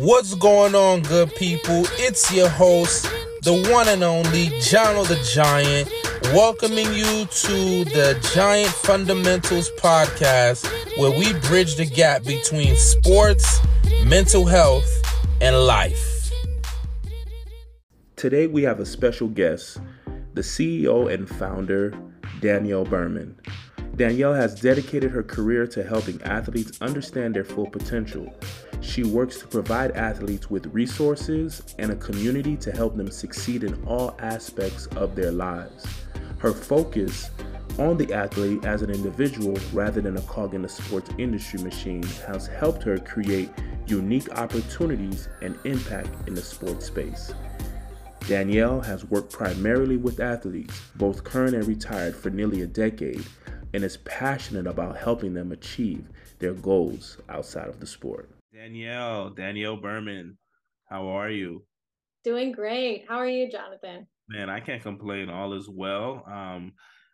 What's going on, good people? It's your host, the one and only Jono the Giant, welcoming you to the Giant Fundamentals podcast, where we bridge the gap between sports, mental health, and life. Today, we have a special guest, the CEO and founder, Danielle Berman. Danielle has dedicated her career to helping athletes understand their full potential. She works to provide athletes with resources and a community to help them succeed in all aspects of their lives. Her focus on the athlete as an individual rather than a cog in the sports industry machine has helped her create unique opportunities and impact in the sports space. Danielle has worked primarily with athletes, both current and retired, for nearly a decade and is passionate about helping them achieve their goals outside of the sport. Danielle, Danielle Berman, how are you? Doing great. How are you, Jonathan? Man, I can't complain. All is well. Um,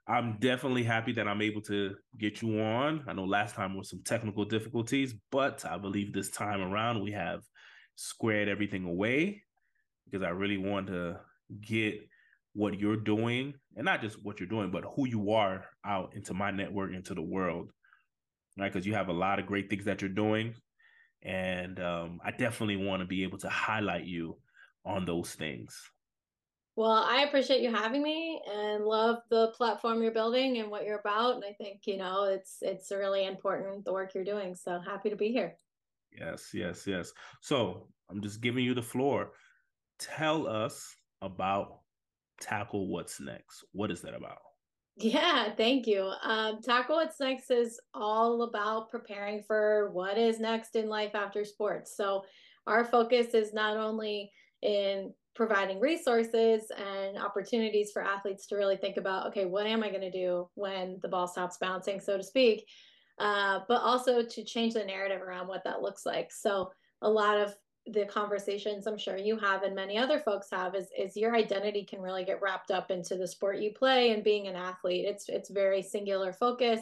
I'm definitely happy that I'm able to get you on. I know last time was some technical difficulties, but I believe this time around we have squared everything away because I really want to get what you're doing and not just what you're doing, but who you are out into my network, into the world, right? Because you have a lot of great things that you're doing. And um, I definitely want to be able to highlight you on those things. Well, I appreciate you having me and love the platform you're building and what you're about. And I think, you know, it's it's really important the work you're doing. So happy to be here. Yes, yes, yes. So I'm just giving you the floor. Tell us about Tackle What's Next. What is that about? Yeah, thank you. Um, Tackle What's Next is all about preparing for what is next in life after sports. So, our focus is not only in providing resources and opportunities for athletes to really think about, okay, what am I going to do when the ball stops bouncing, so to speak, uh, but also to change the narrative around what that looks like. So, a lot of the conversations I'm sure you have and many other folks have is is your identity can really get wrapped up into the sport you play and being an athlete. It's it's very singular focus,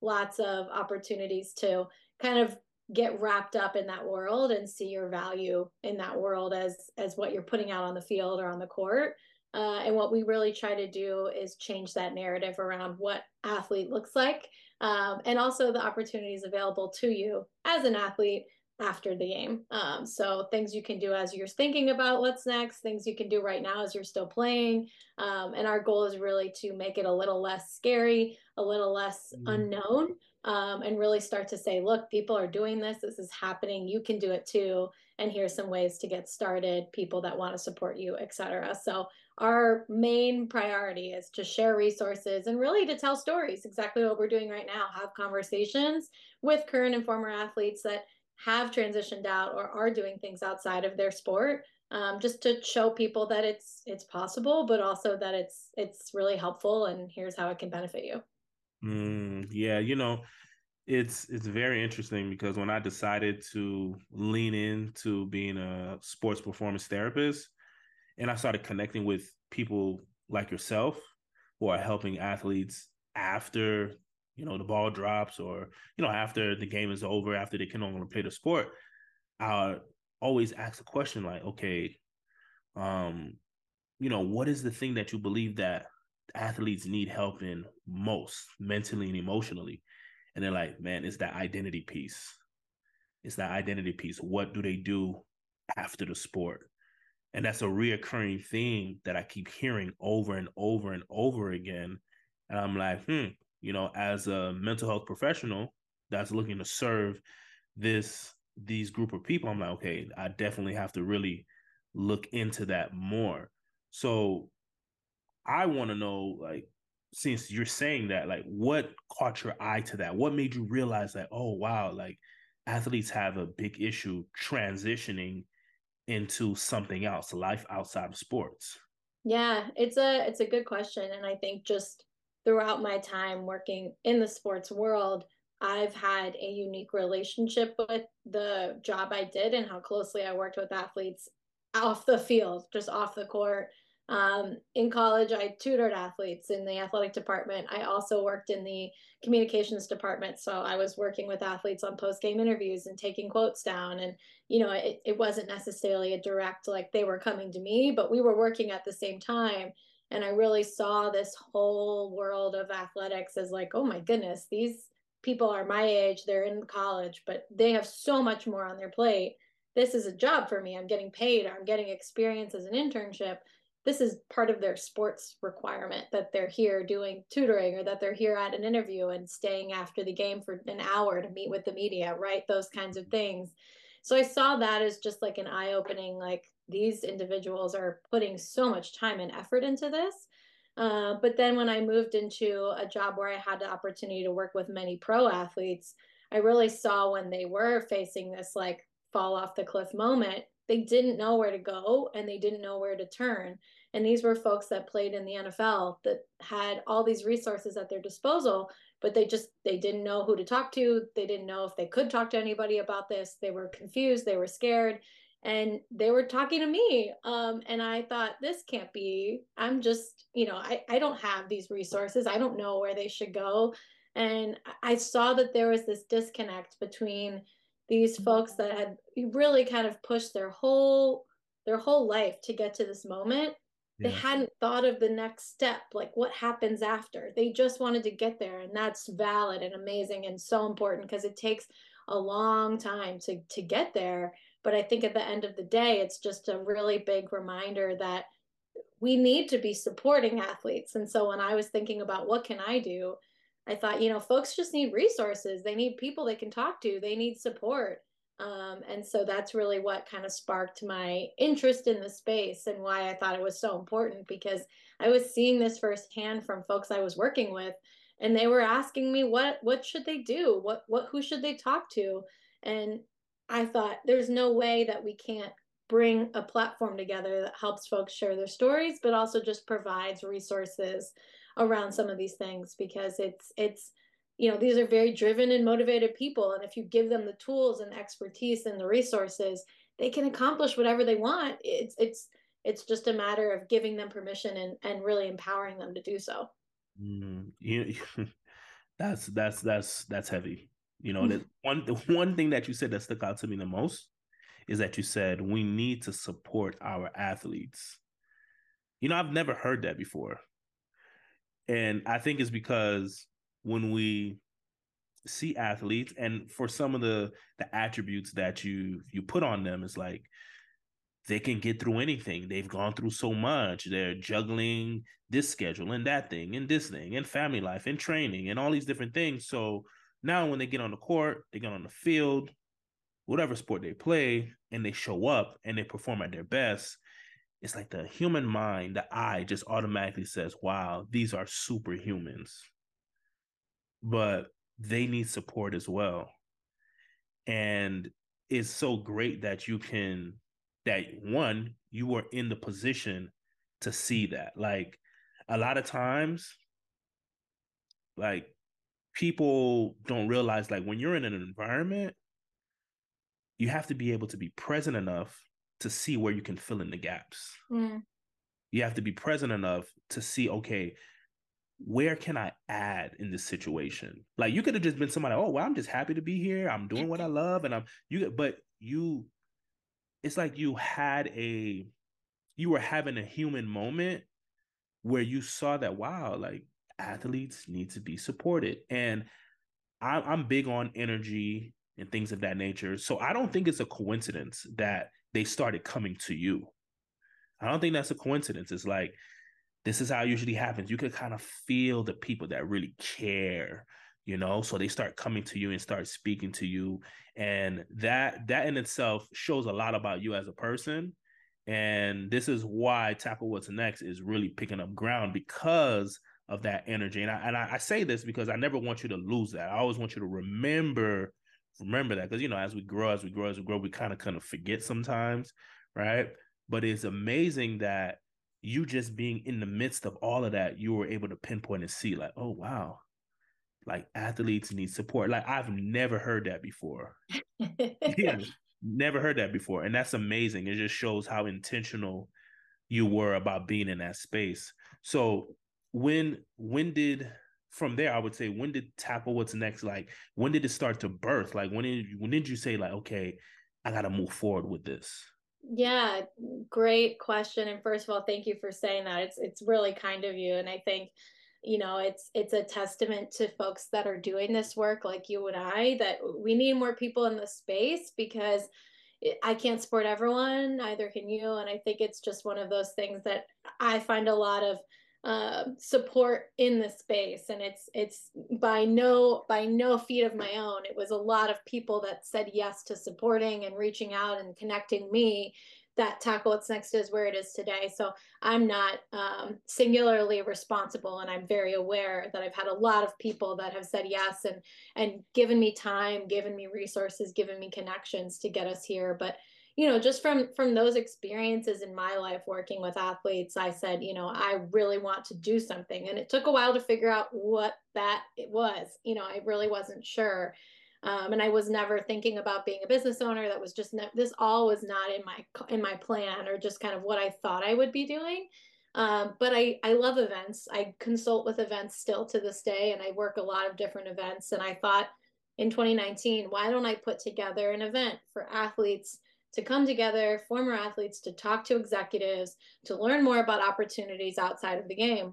lots of opportunities to kind of get wrapped up in that world and see your value in that world as as what you're putting out on the field or on the court. Uh, and what we really try to do is change that narrative around what athlete looks like um, and also the opportunities available to you as an athlete after the game. Um, so things you can do as you're thinking about what's next, things you can do right now as you're still playing. Um, and our goal is really to make it a little less scary, a little less mm. unknown, um, and really start to say, look, people are doing this. This is happening. You can do it too. And here's some ways to get started, people that want to support you, etc. So our main priority is to share resources and really to tell stories, exactly what we're doing right now, have conversations with current and former athletes that have transitioned out or are doing things outside of their sport um, just to show people that it's it's possible but also that it's it's really helpful and here's how it can benefit you. Mm, yeah you know it's it's very interesting because when i decided to lean into being a sports performance therapist and i started connecting with people like yourself who are helping athletes after you know the ball drops or you know after the game is over after they can no longer play the sport i always ask a question like okay um you know what is the thing that you believe that athletes need help in most mentally and emotionally? And they're like man it's that identity piece. It's that identity piece. What do they do after the sport? And that's a reoccurring theme that i keep hearing over and over and over again. And i'm like hmm you know, as a mental health professional that's looking to serve this these group of people, I'm like, okay, I definitely have to really look into that more. So I want to know, like, since you're saying that, like, what caught your eye to that? What made you realize that, oh wow, like athletes have a big issue transitioning into something else, life outside of sports? Yeah, it's a it's a good question. And I think just throughout my time working in the sports world, I've had a unique relationship with the job I did and how closely I worked with athletes off the field, just off the court. Um, in college, I tutored athletes in the athletic department. I also worked in the communications department. So I was working with athletes on post game interviews and taking quotes down. And, you know, it, it wasn't necessarily a direct, like they were coming to me, but we were working at the same time. And I really saw this whole world of athletics as like, oh my goodness, these people are my age, they're in college, but they have so much more on their plate. This is a job for me. I'm getting paid, I'm getting experience as an internship this is part of their sports requirement that they're here doing tutoring or that they're here at an interview and staying after the game for an hour to meet with the media, right? Those kinds of things. So I saw that as just like an eye opening, like these individuals are putting so much time and effort into this. Uh, but then when I moved into a job where I had the opportunity to work with many pro athletes, I really saw when they were facing this like fall off the cliff moment, they didn't know where to go and they didn't know where to turn. And these were folks that played in the NFL that had all these resources at their disposal, but they just they didn't know who to talk to. They didn't know if they could talk to anybody about this. They were confused, they were scared, and they were talking to me. Um, and I thought, this can't be, I'm just, you know, I, I don't have these resources. I don't know where they should go. And I saw that there was this disconnect between these folks that had really kind of pushed their whole their whole life to get to this moment they hadn't thought of the next step like what happens after they just wanted to get there and that's valid and amazing and so important because it takes a long time to to get there but i think at the end of the day it's just a really big reminder that we need to be supporting athletes. And so when i was thinking about what can i do i thought you know folks just need resources. They need people they can talk to. They need support. Um, and so that's really what kind of sparked my interest in the space and why I thought it was so important because I was seeing this firsthand from folks I was working with and they were asking me what what should they do? What what who should they talk to? And I thought there's no way that we can't bring a platform together that helps folks share their stories but also just provides resources around some of these things because it's it's you know these are very driven and motivated people and if you give them the tools and expertise and the resources they can accomplish whatever they want. It's it's it's just a matter of giving them permission and and really empowering them to do so. Mm, you, that's that's that's that's heavy you know hmm. that one the one thing that you said that stuck out to me the most is that you said we need to support our athletes. You know i've never heard that before. And i think it's because when we see athletes and for some of the the attributes that you you put on them is like they can get through anything. They've gone through so much. They're juggling this schedule and that thing and this thing and family life and training and all these different things. So now when they get on the court they get on the field whatever sport they play and they show up and they perform at their best it's like the human mind the eye just automatically says wow these are superhumans but they need support as well. And it's so great that you can that one, you are in the position to see that. Like a lot of times, like people don't realize like when you're in an environment, you have to be able to be present enough to see where you can fill in the gaps. Mm. You have to be present enough to see, okay, where can I add in this situation? Like you could have just been somebody, oh well, I'm just happy to be here. I'm doing what I love, and I'm you. But you, it's like you had a, you were having a human moment where you saw that wow, like athletes need to be supported, and I, I'm big on energy and things of that nature. So I don't think it's a coincidence that they started coming to you. I don't think that's a coincidence. It's like this is how it usually happens. You can kind of feel the people that really care, you know, so they start coming to you and start speaking to you. And that that in itself shows a lot about you as a person. And this is why Tackle What's Next is really picking up ground because of that energy. And I and I, I say this because I never want you to lose that. I always want you to remember remember that because you know as we grow as we grow as we grow we kind of kind of forget sometimes right but it's amazing that you just being in the midst of all of that, you were able to pinpoint and see, like, oh wow, like athletes need support. Like I've never heard that before. yeah, never heard that before, and that's amazing. It just shows how intentional you were about being in that space. So when when did from there I would say when did tackle what's next like when did it start to birth like when did when did you say like okay I got to move forward with this? Yeah, great question and first of all thank you for saying that. It's it's really kind of you and I think you know it's it's a testament to folks that are doing this work like you and I that we need more people in the space because I can't support everyone, neither can you. And I think it's just one of those things that I find a lot of uh, support in the space, and it's it's by no by no feat of my own. It was a lot of people that said yes to supporting and reaching out and connecting me that tackle what's next is where it is today. So I'm not um, singularly responsible, and I'm very aware that I've had a lot of people that have said yes and and given me time, given me resources, given me connections to get us here. But you know, just from from those experiences in my life working with athletes, I said, you know, I really want to do something, and it took a while to figure out what that it was. You know, I really wasn't sure um, and I was never thinking about being a business owner. That was just ne- this all was not in my in my plan or just kind of what I thought I would be doing. Um, but I I love events. I consult with events still to this day, and I work a lot of different events. And I thought in 2019, why don't I put together an event for athletes to come together, former athletes to talk to executives, to learn more about opportunities outside of the game.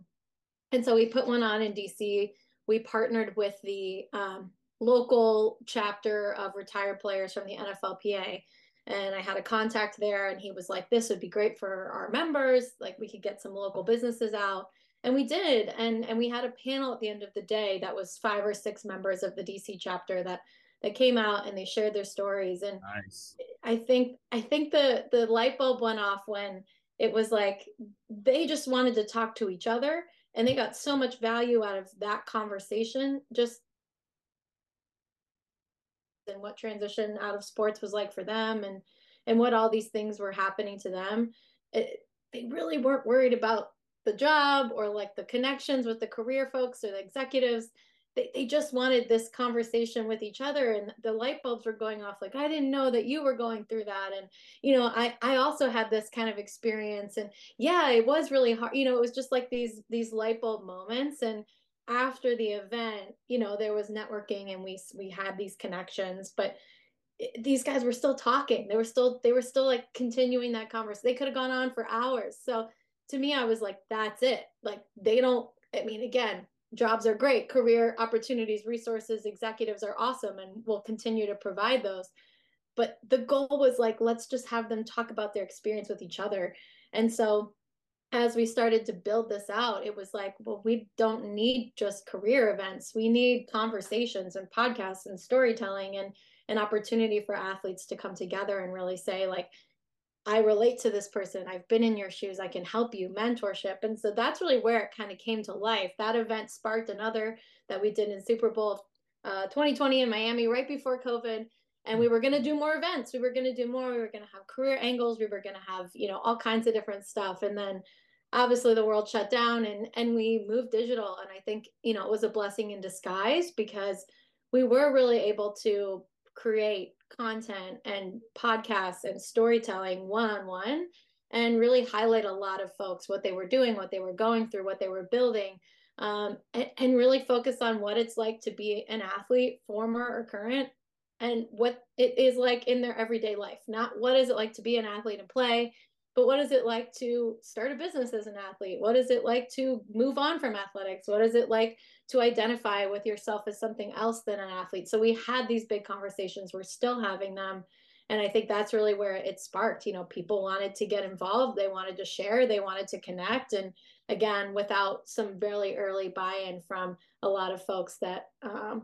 And so we put one on in DC. We partnered with the um, local chapter of retired players from the NFLPA. And I had a contact there, and he was like, This would be great for our members. Like, we could get some local businesses out. And we did. And, and we had a panel at the end of the day that was five or six members of the DC chapter that that came out and they shared their stories. And nice. i think i think the the light bulb went off when it was like they just wanted to talk to each other and they got so much value out of that conversation. Just and what transition out of sports was like for them and and what all these things were happening to them. It, they really weren't worried about the job or like the connections with the career folks or the executives they, they just wanted this conversation with each other and the light bulbs were going off like i didn't know that you were going through that and you know i i also had this kind of experience and yeah it was really hard you know it was just like these these light bulb moments and after the event, you know, there was networking and we we had these connections, but eh, these guys were still talking. They were still they were still like continuing that conversation. They could have gone on for hours. So to me, I was like, that's it. Like they don't. I mean, again, jobs are great, career opportunities, resources, executives are awesome, and we'll continue to provide those. But the goal was like, let's just have them talk about their experience with each other. And so as we started to build this out, it was like, well, we don't need just career events. We need conversations and podcasts and storytelling and an opportunity for athletes to come together and really say, like, I relate to this person. I've been in your shoes. I can help you, mentorship. And so that's really where it kind of came to life. That event sparked another that we did in Super Bowl uh, 2020 in Miami right before COVID and we were going to do more events we were going to do more we were going to have career angles we were going to have you know all kinds of different stuff and then obviously the world shut down and and we moved digital and i think you know it was a blessing in disguise because we were really able to create content and podcasts and storytelling one-on-one and really highlight a lot of folks what they were doing what they were going through what they were building um, and, and really focus on what it's like to be an athlete former or current and what it is like in their everyday life. Not what is it like to be an athlete and play but what is it like to start a business as an athlete? What is it like to move on from athletics? What is it like to identify with yourself as something else than an athlete so we had these big conversations we're still having them and i think that's really where it sparked you know people wanted to get involved they wanted to share they wanted to connect and again without some very early buy-in from a lot of folks that um,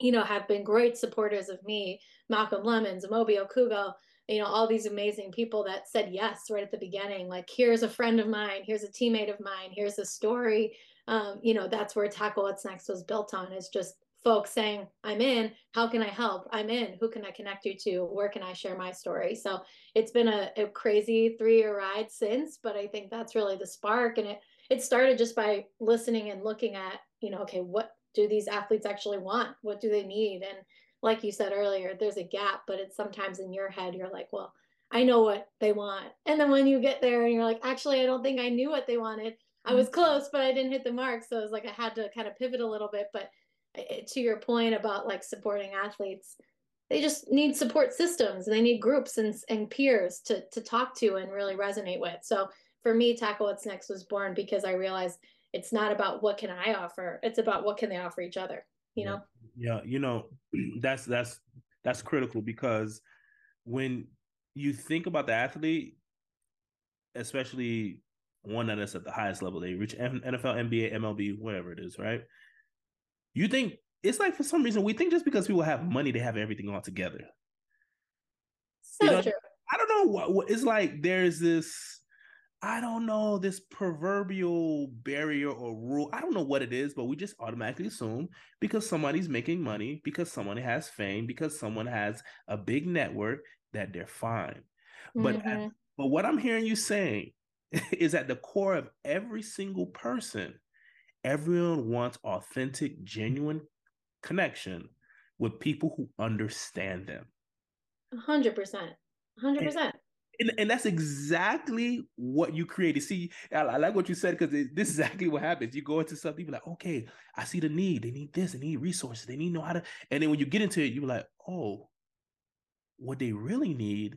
you know, have been great supporters of me, Malcolm Lemons, Amobi Okugo, you know, all these amazing people that said yes right at the beginning. Like, here's a friend of mine, here's a teammate of mine, here's a story. Um, you know, that's where Tackle What's Next was built on is just folks saying, I'm in, how can I help? I'm in, who can I connect you to? Where can I share my story? So it's been a, a crazy three year ride since, but I think that's really the spark. And it, it started just by listening and looking at, you know, okay, what do these athletes actually want? What do they need? And like you said earlier, there's a gap, but it's sometimes in your head, you're like, well, I know what they want. And then when you get there and you're like, actually, I don't think I knew what they wanted. I was mm-hmm. close, but I didn't hit the mark. So it was like I had to kind of pivot a little bit. But to your point about like supporting athletes, they just need support systems and they need groups and, and peers to, to talk to and really resonate with. So for me, Tackle What's Next was born because I realized it's not about what can I offer. It's about what can they offer each other, you know? Yeah. You know, that's, that's, that's critical because when you think about the athlete, especially one that is at the highest level, they reach NFL, NBA, MLB, whatever it is, right? You think it's like for some reason we think just because people have money, they have everything all together. So you know, true. I don't know what, what it's like. There's this. I don't know this proverbial barrier or rule. I don't know what it is, but we just automatically assume because somebody's making money, because someone has fame, because someone has a big network that they're fine. Mm-hmm. But but what I'm hearing you saying is at the core of every single person, everyone wants authentic, genuine connection with people who understand them. 100%. 100%. And, and, and that's exactly what you created. See, I, I like what you said because this is exactly what happens. You go into something, you're like, okay, I see the need. They need this, they need resources, they need know how to. And then when you get into it, you're like, oh, what they really need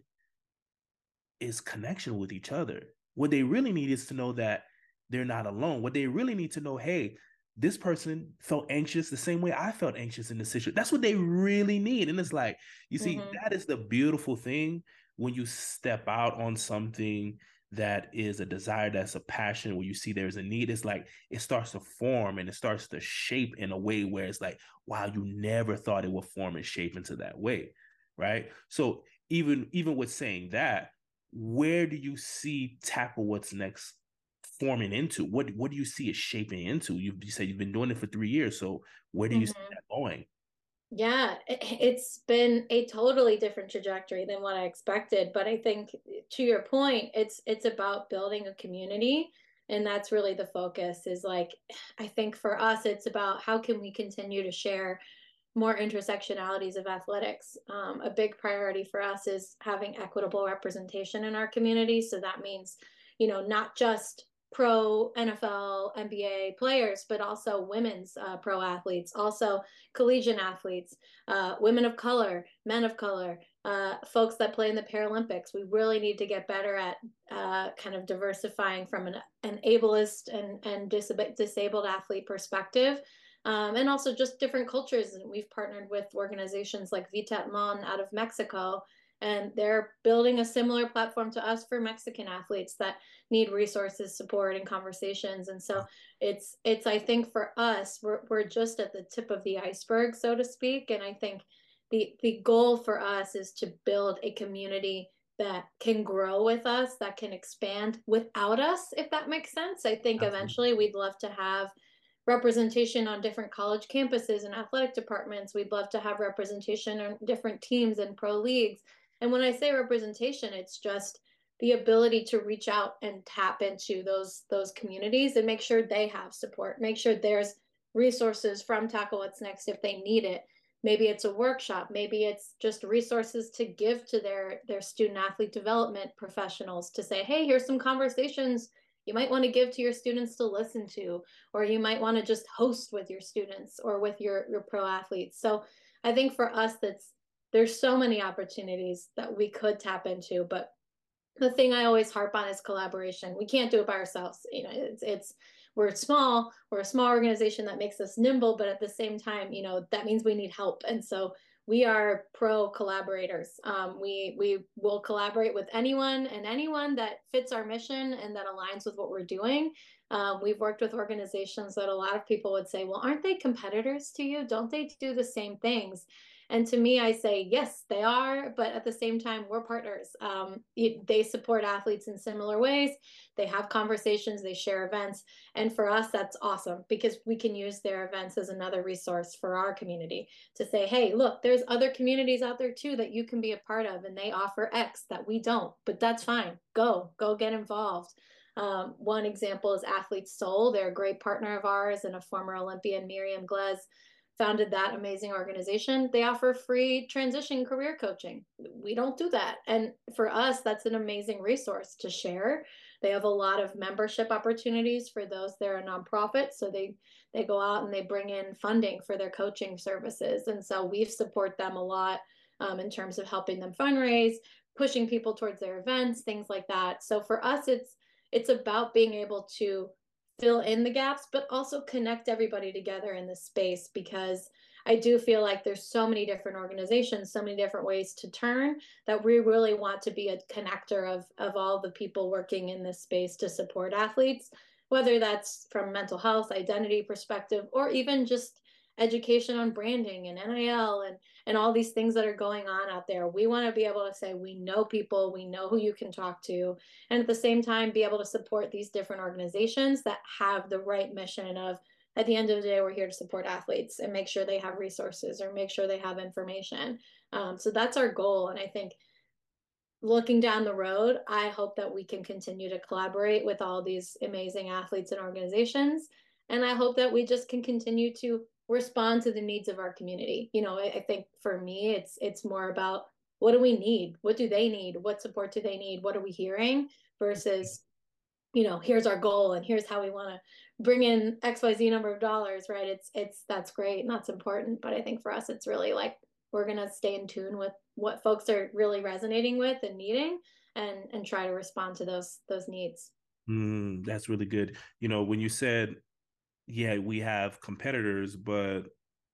is connection with each other. What they really need is to know that they're not alone. What they really need to know, hey, this person felt anxious the same way I felt anxious in this situation. That's what they really need. And it's like, you see, mm-hmm. that is the beautiful thing when you step out on something that is a desire, that's a passion, where you see there's a need. It's like it starts to form and it starts to shape in a way where it's like, wow, you never thought it would form and shape into that way right? So even even with saying that, where do you see tackle what's next forming into? What what do you see it shaping into? You, you said you've been doing it for three years, so where do you mm-hmm. see that going? Yeah, it's been a totally different trajectory than what I expected, but I think to your point, it's it's about building a community and that's really the focus is like I think for us it's about how can we continue to share more intersectionalities of athletics. Um, a big priority for us is having equitable representation in our community. So that means, you know, not just pro NFL, NBA players, but also women's uh, pro athletes, also collegiate athletes, uh, women of color, men of color, uh, folks that play in the Paralympics. We really need to get better at uh, kind of diversifying from an, an ableist and, and disabled athlete perspective um, and also just different cultures. And we've partnered with organizations like Vitat Mon out of Mexico, and they're building a similar platform to us for Mexican athletes that need resources, support, and conversations. And so it's it's I think for us, we're we're just at the tip of the iceberg, so to speak. And I think the the goal for us is to build a community that can grow with us, that can expand without us, if that makes sense. I think Absolutely. eventually we'd love to have representation on different college campuses and athletic departments. We'd love to have representation on different teams and pro leagues. And when I say representation, it's just the ability to reach out and tap into those those communities and make sure they have support. Make sure there's resources from Tackle What's Next if they need it. Maybe it's a workshop. Maybe it's just resources to give to their their student athlete development professionals to say, hey, here's some conversations you might want to give to your students to listen to, or you might want to just host with your students or with your, your pro athletes. So I think for us, that's there's so many opportunities that we could tap into, but the thing I always harp on is collaboration. We can't do it by ourselves. You know, it's it's we're small, we're a small organization that makes us nimble, but at the same time, you know, that means we need help. And so we are pro collaborators. Um, we we will collaborate with anyone and anyone that fits our mission and that aligns with what we're doing. Um, we've worked with organizations that a lot of people would say, well, aren't they competitors to you? Don't they do the same things? And to me, I say, yes, they are. But at the same time, we're partners. Um, they support athletes in similar ways. They have conversations, they share events. And for us, that's awesome because we can use their events as another resource for our community to say, hey, look, there's other communities out there too that you can be a part of, and they offer X that we don't. But that's fine. Go, go get involved. Um, one example is Athlete Soul. They're a great partner of ours and a former Olympian, Miriam Glez founded that amazing organization, they offer free transition career coaching. We don't do that. And for us, that's an amazing resource to share. They have a lot of membership opportunities for those that are nonprofit. So they they go out and they bring in funding for their coaching services. And so we support them a lot um, in terms of helping them fundraise, pushing people towards their events, things like that. So for us, it's it's about being able to fill in the gaps, but also connect everybody together in this space because I do feel like there's so many different organizations, so many different ways to turn that we really want to be a connector of, of all the people working in this space to support athletes, whether that's from mental health, identity perspective, or even just education on branding and NIL and and all these things that are going on out there. We want to be able to say we know people, we know who you can talk to, and at the same time be able to support these different organizations that have the right mission of at the end of the day we're here to support athletes and make sure they have resources or make sure they have information. Um, so that's our goal, and I think looking down the road, I hope that we can continue to collaborate with all these amazing athletes and organizations. And I hope that we just can continue to respond to the needs of our community. You know, I, I think for me, it's it's more about what do we need? What do they need? What support do they need? What are we hearing? Versus, you know, here's our goal and here's how we want to bring in XYZ number of dollars, right? It's it's that's great and that's important. But I think for us it's really like we're gonna stay in tune with what folks are really resonating with and needing and and try to respond to those those needs. Mm, that's really good. You know, when you said yeah, we have competitors, but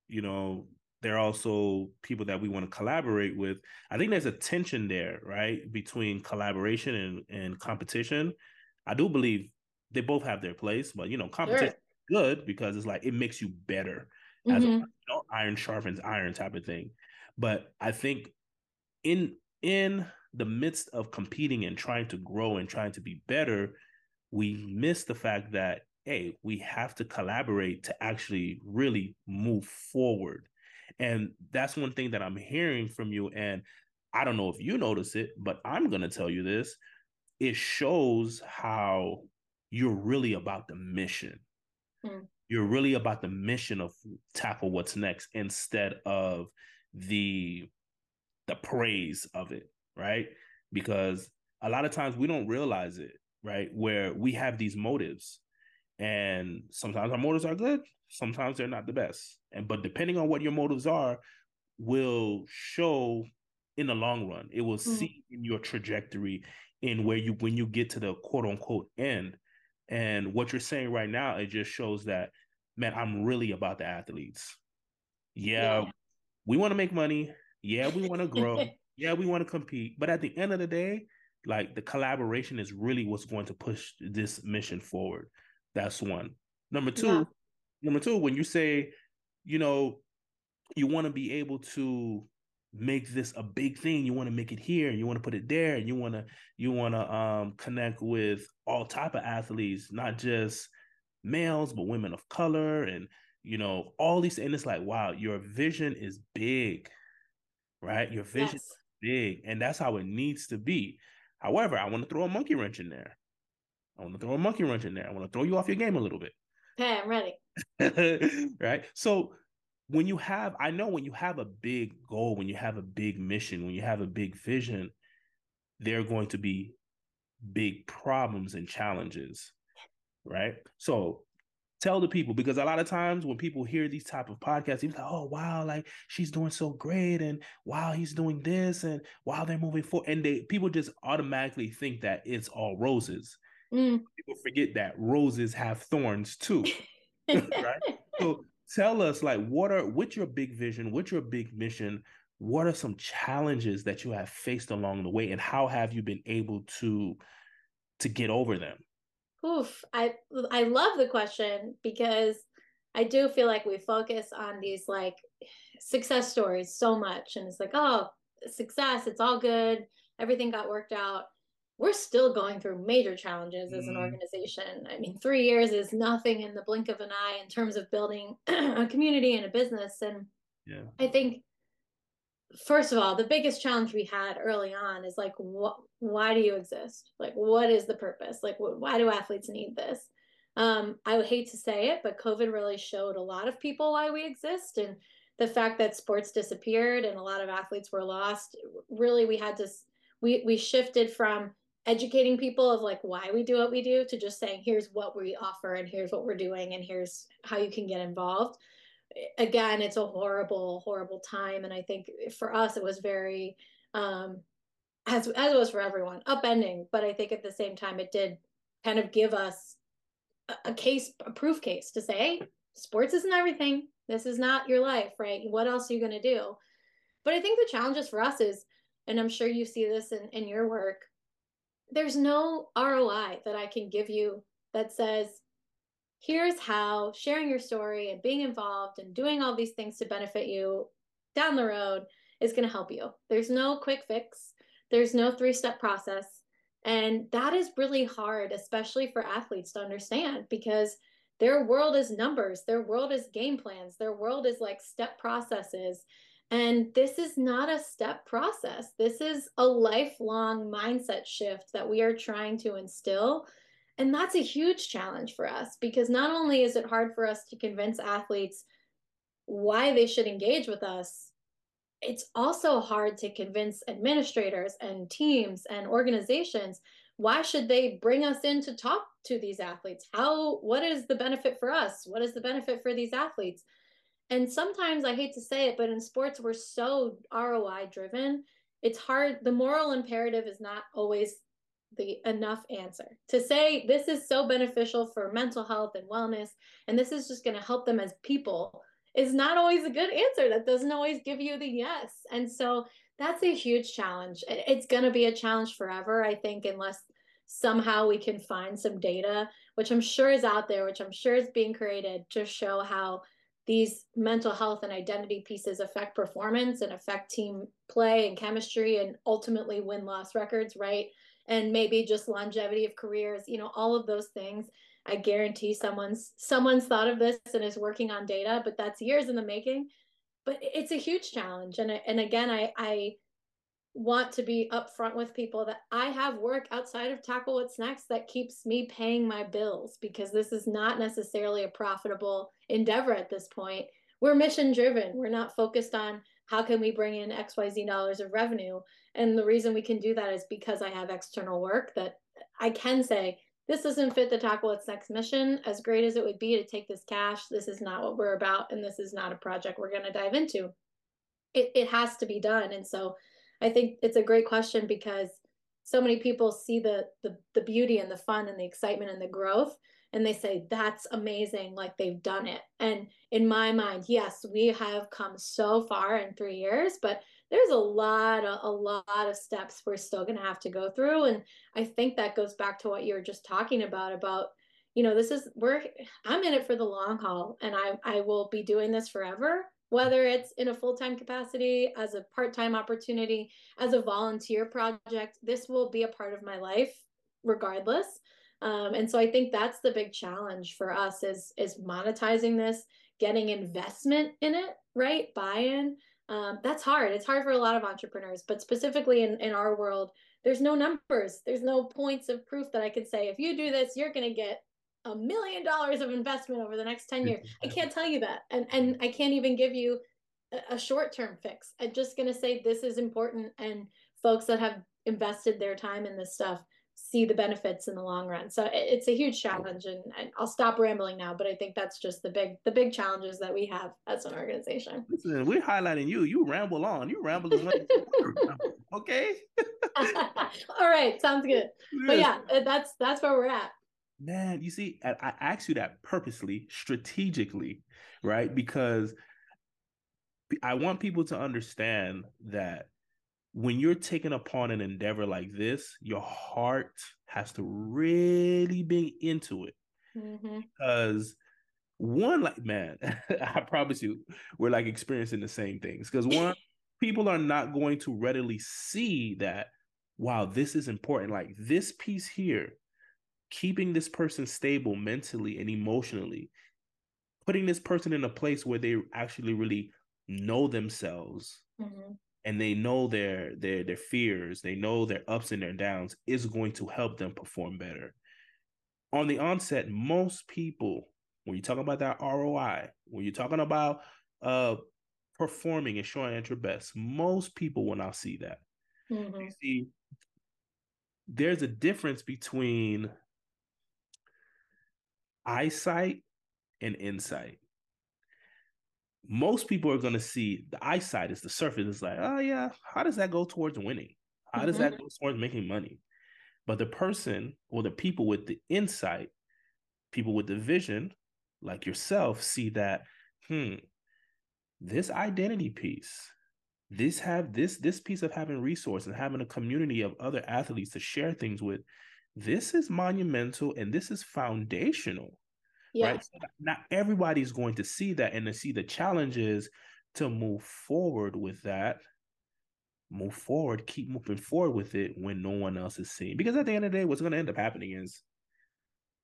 you know, they're also people that we want to collaborate with. I think there's a tension there, right, between collaboration and, and competition. I do believe they both have their place, but you know, competition sure. good because it's like it makes you better. Mm-hmm. As a, you know, iron sharpens iron type of thing. But I think in in the midst of competing and trying to grow and trying to be better, we miss the fact that hey, we have to collaborate to actually really move forward. And that's one thing that I'm hearing from you. And I don't know if you notice it, but I'm going to tell you this. It shows how you're really about the mission. Mm. You're really about the mission of tackle what's next instead of the the praise of it, right? Because a lot of times we don't realize it, right? Where we have these motives and sometimes our motives are good, sometimes they're not the best. And but depending on what your motives are, will show in the long run. It will mm-hmm. see in your trajectory in where you when you get to the quote unquote end. And what you're saying right now, it just shows that, man, I'm really about the athletes. Yeah, yeah. we want to make money. Yeah, we want to grow. yeah, we want to compete. But at the end of the day, like the collaboration is really what's going to push this mission forward. That's one. Number two, yeah. number two, when you say, you know, you want to be able to make this a big thing, you want to make it here, you want to put it there, and you want to you want to um connect with all type of athletes, not just males, but women of color and you know, all these and it's like, wow, your vision is big, right? Your vision yes. is big, and that's how it needs to be. However, I want to throw a monkey wrench in there. I want to throw a monkey wrench in there. I want to throw you off your game a little bit. Okay, I'm ready. right. So when you have, I know when you have a big goal, when you have a big mission, when you have a big vision, there are going to be big problems and challenges. Right. So tell the people because a lot of times when people hear these type of podcasts, he's like, "Oh wow, like she's doing so great," and "Wow, he's doing this," and "Wow, they're moving forward," and they people just automatically think that it's all roses. Mm. People forget that roses have thorns too. right? So tell us like what are what's your big vision, what's your big mission? What are some challenges that you have faced along the way and how have you been able to to get over them? Oof, I I love the question because I do feel like we focus on these like success stories so much and it's like, oh, success, it's all good, everything got worked out we're still going through major challenges as an mm-hmm. organization. I mean, three years is nothing in the blink of an eye in terms of building a community and a business. And yeah. I think, first of all, the biggest challenge we had early on is like, what? Why do you exist? Like, what is the purpose? Like, wh- why do athletes need this? Um, I would hate to say it, but COVID really showed a lot of people why we exist. And the fact that sports disappeared and a lot of athletes were lost, really, we had to, we, we shifted from educating people of like why we do what we do to just saying, here's what we offer and here's what we're doing and here's how you can get involved. Again, it's a horrible, horrible time. And I think for us, it was very, um, as, as it was for everyone, upending. But I think at the same time, it did kind of give us a, a case, a proof case to say, hey, sports isn't everything. This is not your life, right? What else are you going to do? But I think the challenges for us is, and I'm sure you see this in, in your work, there's no ROI that I can give you that says, here's how sharing your story and being involved and doing all these things to benefit you down the road is going to help you. There's no quick fix, there's no three step process. And that is really hard, especially for athletes to understand because their world is numbers, their world is game plans, their world is like step processes. And this is not a step process. This is a lifelong mindset shift that we are trying to instill. And that's a huge challenge for us because not only is it hard for us to convince athletes why they should engage with us, it's also hard to convince administrators and teams and organizations why should they bring us in to talk to these athletes how what is the benefit for us what is the benefit for these athletes and sometimes i hate to say it but in sports we're so roi driven. It's hard the moral imperative is not always the enough answer. To say this is so beneficial for mental health and wellness and this is just going to help them as people is not always a good answer. That doesn't always give you the yes. And so that's a huge challenge. It's going to be a challenge forever i think unless somehow we can find some data which i'm sure is out there which i'm sure is being created to show how these mental health and identity pieces affect performance and affect team play and chemistry and ultimately win loss records right? And maybe just longevity of careers you know all of those things. I guarantee someone's someone's thought of this and is working on data but that's years in the making. But it's a huge challenge. And and again i i want to be upfront with people that I have work outside of Tackle What's Next that keeps me paying my bills because this is not necessarily a profitable endeavor at this point. We're mission driven. We're not focused on how can we bring in XYZ dollars of revenue. And the reason we can do that is because I have external work that I can say, this doesn't fit the Tackle What's Next mission. As great as it would be to take this cash, this is not what we're about. And this is not a project we're going to dive into. It, it has to be done. And so I think it's a great question because so many people see the, the the beauty and the fun and the excitement and the growth and they say that's amazing like they've done it. And in my mind yes we have come so far in 3 years but there's a lot of, a lot of steps we're still going to have to go through and i think that goes back to what you were just talking about about you know this is we're i'm in it for the long haul and i i will be doing this forever whether it's in a full-time capacity as a part-time opportunity as a volunteer project this will be a part of my life regardless um, and so i think that's the big challenge for us is is monetizing this getting investment in it right buy-in um, that's hard it's hard for a lot of entrepreneurs but specifically in, in our world there's no numbers there's no points of proof that i could say if you do this you're going to get a million dollars of investment over the next 10 years. I can't tell you that. And and I can't even give you a, a short-term fix. I'm just going to say this is important and folks that have invested their time in this stuff see the benefits in the long run. So it's a huge challenge and, and, I'll stop rambling now, but I think that's just the big the big challenges that we have as an organization. Listen, we're highlighting you. You ramble on. You ramble okay. All right, sounds good. But yeah, uh, that's that's where we're at man, you see, I, I asked you that purposely, strategically, right? Because I want people to understand that when you're taking upon an endeavor like this, your heart has to really be into it. Mm-hmm. Because one, like, man, I promise you, we're like experiencing the same things. Because one, people are not going to readily see that, wow, this is important. Like this piece here keeping this person stable mentally and emotionally, putting this person in a place where they actually really know themselves mm-hmm. And they know their their their fears, they know their ups and their downs is going to help them perform better. on the onset, most people, when you're talking about that ROI, when you're talking about uh performing and showing at your best, most people will not see that. Mm-hmm. You see, there's a difference between eyesight and insight. Most people are going to see the eyesight is the surface. It's like, oh yeah, how does that go towards winning? How does mm-hmm. that go towards making money? But the person or the people with the insight, people with the vision, like yourself, see that, hmm, this identity piece, this have this this piece of having resource and having a community of other athletes to share things with, this is monumental and this is foundational. Yeah. Right. So not everybody's going to see that and to see the challenges to move forward with that move forward, keep moving forward with it when no one else is seeing. Because at the end of the day, what's going to end up happening is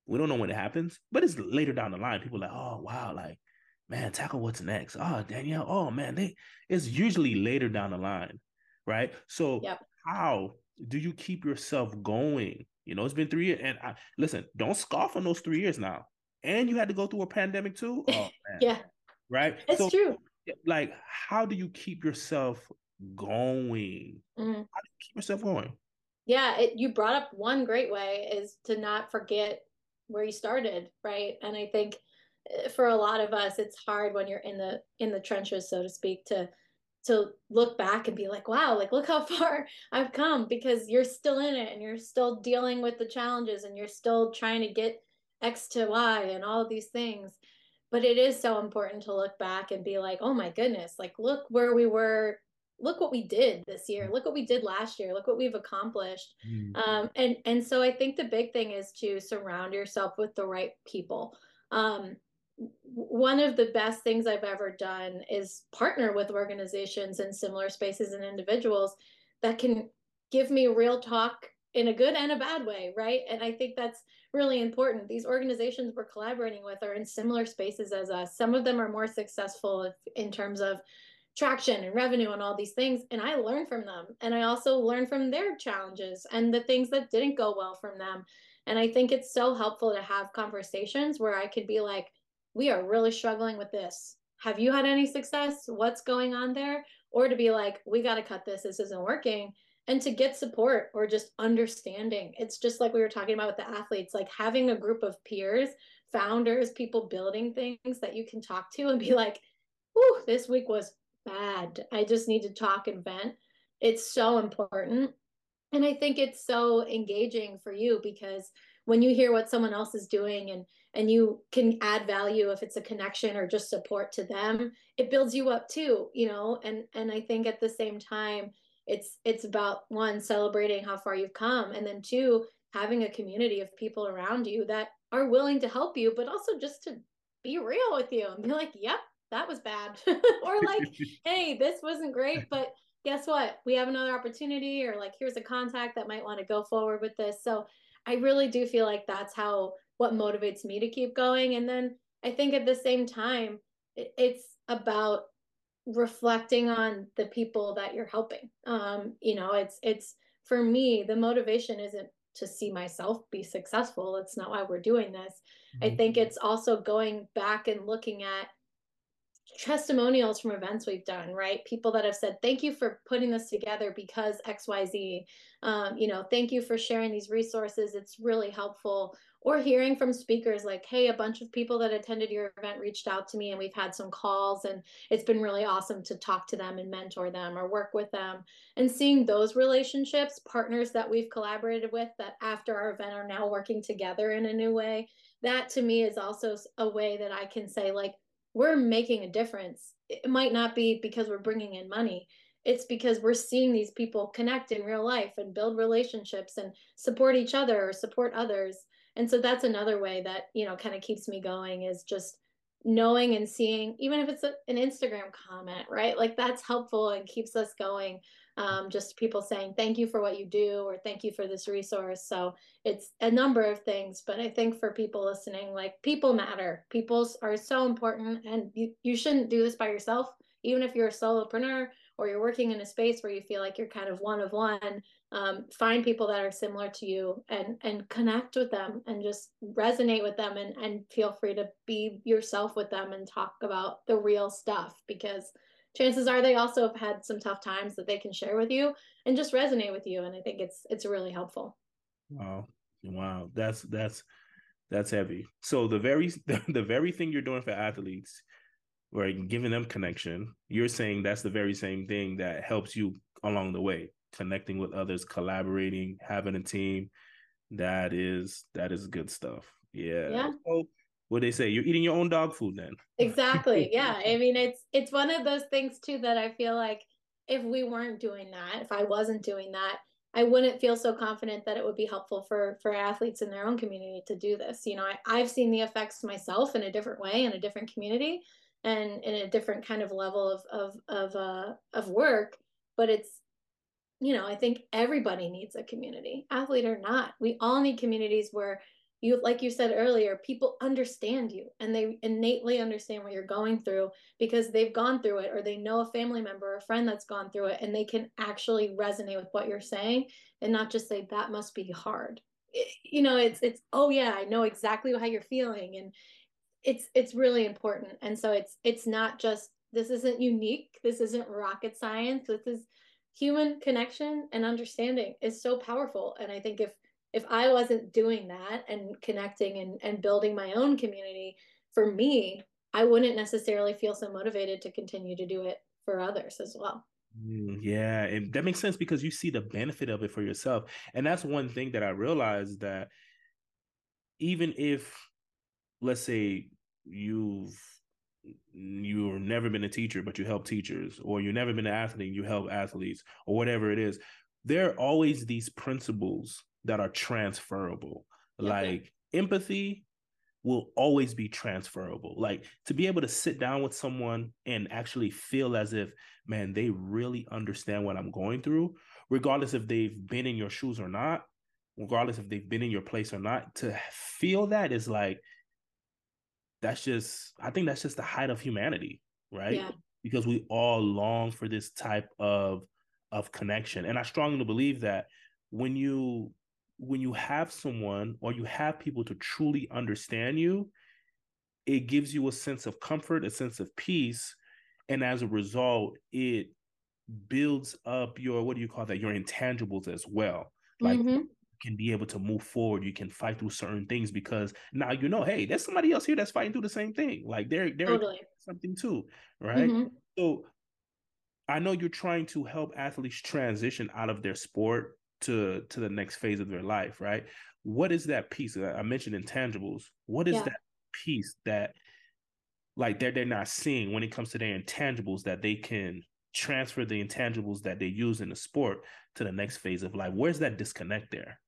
we don't know when it happens, but it's later down the line. People are like, oh wow, like man, tackle what's next. Oh Danielle, oh man, they it's usually later down the line, right? So yep. how do you keep yourself going? You know, it's been three years, and I, listen, don't scoff on those three years now. And you had to go through a pandemic too. Oh man, yeah, right. It's so, true. Like, how do you keep yourself going? Mm-hmm. How do you keep yourself going? Yeah, it, you brought up one great way is to not forget where you started, right? And I think eh, for a lot of us, it's hard when you're in the in the trenches, so to speak, to to look back and be like, wow, like look how far I've come because you're still in it and you're still dealing with the challenges and you're still trying to get X to Y and all of these things. But it is so important to look back and be like, oh my goodness, like look where we were. Look what we did this year. Look what we did last year. Look what we've accomplished. Mm. um, and and so i think the big thing is to surround yourself with the right people. Um, one of the best things i've ever done is partner with organizations in similar spaces and individuals that can give me real talk in a good and a bad way right? And i think that's really important. These organizations we're collaborating with are in similar spaces as us. Some of them are more successful in terms of traction and revenue and all these things and i learned from them and i also learned from their challenges and the things that didn't go well from them. And i think it's so helpful to have conversations where i could be like we are really struggling with this. Have you had any success? What's going on there? Or to be like we got to cut this. This isn't working and to get support or just understanding it's just like we were talking about with the athletes like having a group of peers founders people building things that you can talk to and be like Ooh, this week was bad. I just need to talk and vent. It's so important. And I think it's so engaging for you because when you hear what someone else is doing and and you can add value if it's a connection or just support to them, it builds you up too, you know? And and I think at the same time it's it's about one celebrating how far you've come and then two having a community of people around you that are willing to help you but also just to be real with you and be like, "Yep, that was bad. Or like hey this wasn't great but guess what? We have another opportunity or like here's a contact that might want to go forward with this. So i really do feel like that's how what motivates me to keep going and then i think at the same time it's about reflecting on the people that you're helping um you know it's it's for me the motivation isn't to see myself be successful it's not why we're doing this mm-hmm. i think it's also going back and looking at testimonials from events we've done, right? People that have said, thank you for putting this together because XYZ, um, you know, thank you for sharing these resources. It's really helpful. Or hearing from speakers like, hey, a bunch of people that attended your event reached out to me and we've had some calls and it's been really awesome to talk to them and mentor them or work with them. And seeing those relationships, partners that we've collaborated with that after our event are now working together in a new way, that to me is also a way that I can say, like, we're making a difference. It might not be because we're bringing in money. It's because we're seeing these people connect in real life and build relationships and support each other or support others. And so that's another way that, you know, kind of keeps me going is just knowing and seeing, even if it's a, an Instagram comment, right? Like that's helpful and keeps us going um, just people saying thank you for what you do or thank you for this resource. So it's a number of things but i think for people listening like people matter. People are so important and you, you shouldn't do this by yourself. Even if you're a solopreneur or you're working in a space where you feel like you're kind of one of one um, find people that are similar to you and and connect with them and just resonate with them and and feel free to be yourself with them and talk about the real stuff because chances are they also have had some tough times that they can share with you and just resonate with you. And i think it's it's really helpful. Wow. Wow. That's that's that's heavy. So the very the very thing you're doing for athletes right giving them connection you're saying that's the very same thing that helps you along the way connecting with others, collaborating, having a team. That is that is good stuff. Yeah. Yeah. So, what they say, you're eating your own dog food then. Exactly. yeah. I mean, it's it's one of those things too that I feel like if we weren't doing that, if I wasn't doing that, I wouldn't feel so confident that it would be helpful for for athletes in their own community to do this. You know, I, I've seen the effects myself in a different way in a different community and in a different kind of level of of of uh of work. But it's you know, I think everybody needs a community, athlete or not. We all need communities where you, like you said earlier, people understand you and they innately understand what you're going through because they've gone through it or they know a family member or a friend that's gone through it and they can actually resonate with what you're saying and not just say that must be hard. You know, it's it's oh yeah, I know exactly how you're feeling and it's it's really important. And so it's it's not just this isn't unique. This isn't rocket science. This is human connection and understanding is so powerful. And i think if if i wasn't doing that and connecting and, and building my own community for me i wouldn't necessarily feel so motivated to continue to do it for others as well. Mm, yeah and that makes sense because you see the benefit of it for yourself. And that's one thing that i realized that even if let's say you've you've never been a teacher, but you help teachers, or you've never been an athlete, you help athletes, or whatever it is. There are always these principles that are transferable. Like empathy will always be transferable. Like to be able to sit down with someone and actually feel as if, man, they really understand what I'm going through, regardless if they've been in your shoes or not, regardless if they've been in your place or not, to feel that is like that's just I think that's just the height of humanity, right? Yeah. Because we all long for this type of of connection. And I strongly believe that when you when you have someone or you have people to truly understand you, it gives you a sense of comfort, a sense of peace, and as a result, it builds up your what do you call that? Your intangibles as well. Like mm-hmm can be able to move forward. You can fight through certain things because now you know, hey, there's somebody else here that's fighting through the same thing. Like they're they're totally. something too, right? Mm-hmm. So I know you're trying to help athletes transition out of their sport to to the next phase of their life, right? What is that piece? I mentioned intangibles. What is yeah. that piece that like they're they're not seeing when it comes to their intangibles that they can transfer the intangibles that they use in the sport to the next phase of life? Where's that disconnect there?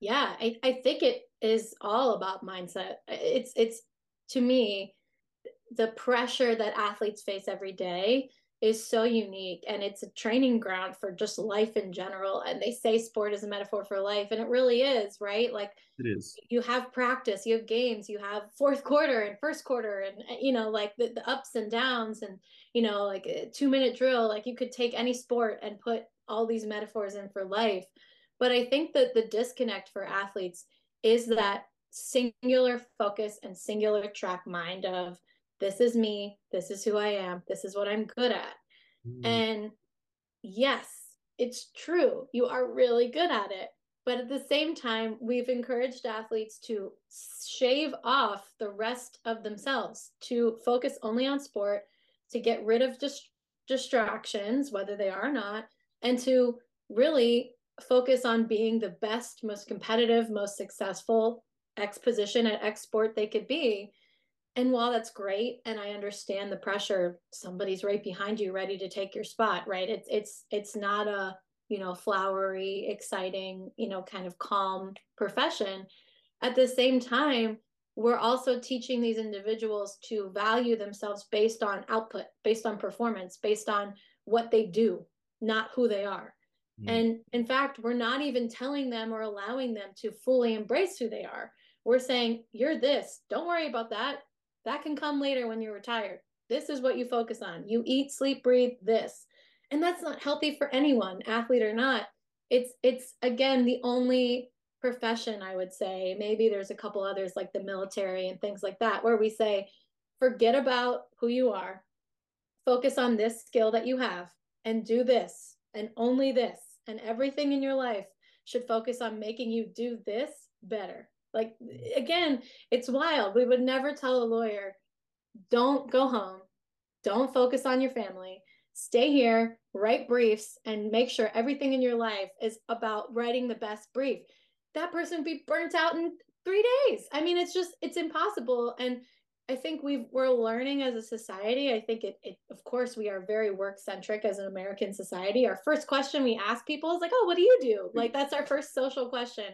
Yeah, I, I think it is all about mindset. It's it's to me the pressure that athletes face every day is so unique and it's a training ground for just life in general and they say sport is a metaphor for life and it really is right? Like it is. you have practice you have games you have fourth quarter and first quarter and eh, you know like the, the ups and downs and you know like a two minute drill like you could take any sport and put all these metaphors in for life but I think that the disconnect for athletes is that singular focus and singular track mind of this is me, this is who I am, this is what I'm good at. Mm. And yes, it's true. You are really good at it. But at the same time, we've encouraged athletes to shave off the rest of themselves, to focus only on sport, to get rid of just distractions, whether they are or not, and to really focus on being the best, most competitive, most successful exposition position at X sport they could be. And while that's great, and I understand the pressure, somebody's right behind you, ready to take your spot, right? It's it's it's not a you know flowery, exciting, you know, kind of calm profession. At the same time, we're also teaching these individuals to value themselves based on output, based on performance, based on what they do, not who they are. Mm. And in fact, we're not even telling them or allowing them to fully embrace who they are. We're saying, you're this. Don't worry about that. That can come later when you're retired. This is what you focus on. You eat, sleep, breathe this. And that's not healthy for anyone, athlete or not. it's it's again the only profession I would say. Maybe there's a couple others like the military and things like that where we say forget about who you are. Focus on this skill that you have and do this and only this and everything in your life should focus on making you do this better. Like again, it's wild. We would never tell a lawyer, don't go home, don't focus on your family, stay here, write briefs, and make sure everything in your life is about writing the best brief. That person would be burnt out in three days. I mean, it's just it's impossible. And I think we we're learning as a society. I think it, it of course we are very work centric as an American society. Our first question we ask people is like, "Oh, what do you do?" Mm-hmm. Like that's our first social question.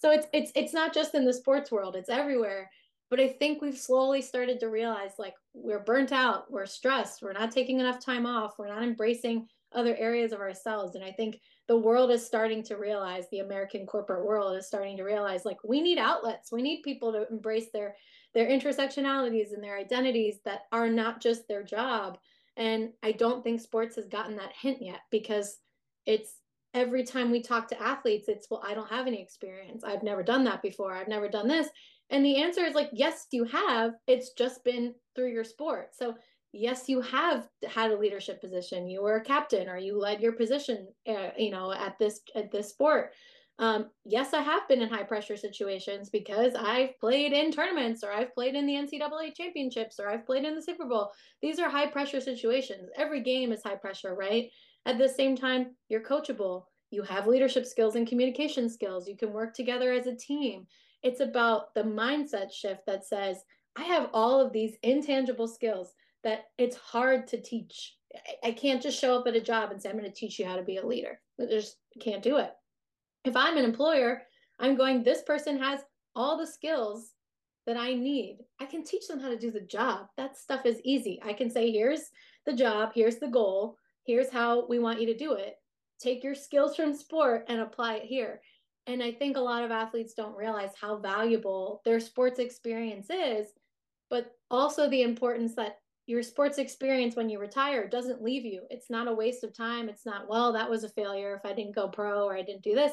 So it's it's it's not just in the sports world; it's everywhere. But I think we've slowly started to realize like we're burnt out, we're stressed, we're not taking enough time off, we're not embracing other areas of ourselves. And I think the world is starting to realize, the American corporate world is starting to realize like we need outlets, we need people to embrace their their intersectionalities and their identities that are not just their job. And I don't think sports has gotten that hint yet because it's every time we talk to athletes, it's, well, I don't have any experience. I've never done that before. I've never done this. And the answer is like, yes, you have. It's just been through your sport. So, yes, you have had a leadership position. You were a captain or you led your position, uh, you know, at this at this sport. Um, yes, I have been in high pressure situations because I've played in tournaments or I've played in the NCAA championships or I've played in the Super Bowl. These are high pressure situations. Every game is high pressure, right? At the same time, you're coachable. You have leadership skills and communication skills. You can work together as a team. It's about the mindset shift that says, I have all of these intangible skills that it's hard to teach. I can't just show up at a job and say, I'm going to teach you how to be a leader. I just can't do it. If I'm an employer, I'm going, this person has all the skills that I need. I can teach them how to do the job. That stuff is easy. I can say, here's the job, here's the goal, here's how we want you to do it. Take your skills from sport and apply it here. And I think a lot of athletes don't realize how valuable their sports experience is, but also the importance that your sports experience when you retire doesn't leave you. It's not a waste of time. It's not, well, that was a failure if I didn't go pro or I didn't do this.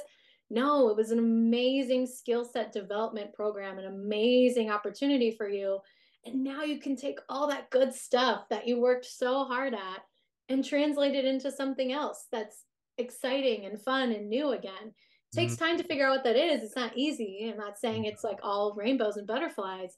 No, it was an amazing skill set development program, an amazing opportunity for you. And now you can take all that good stuff that you worked so hard at and translate it into something else that's exciting and fun and new again. It takes mm-hmm. time to figure out what that is. It's not easy. I'm not saying it's like all rainbows and butterflies,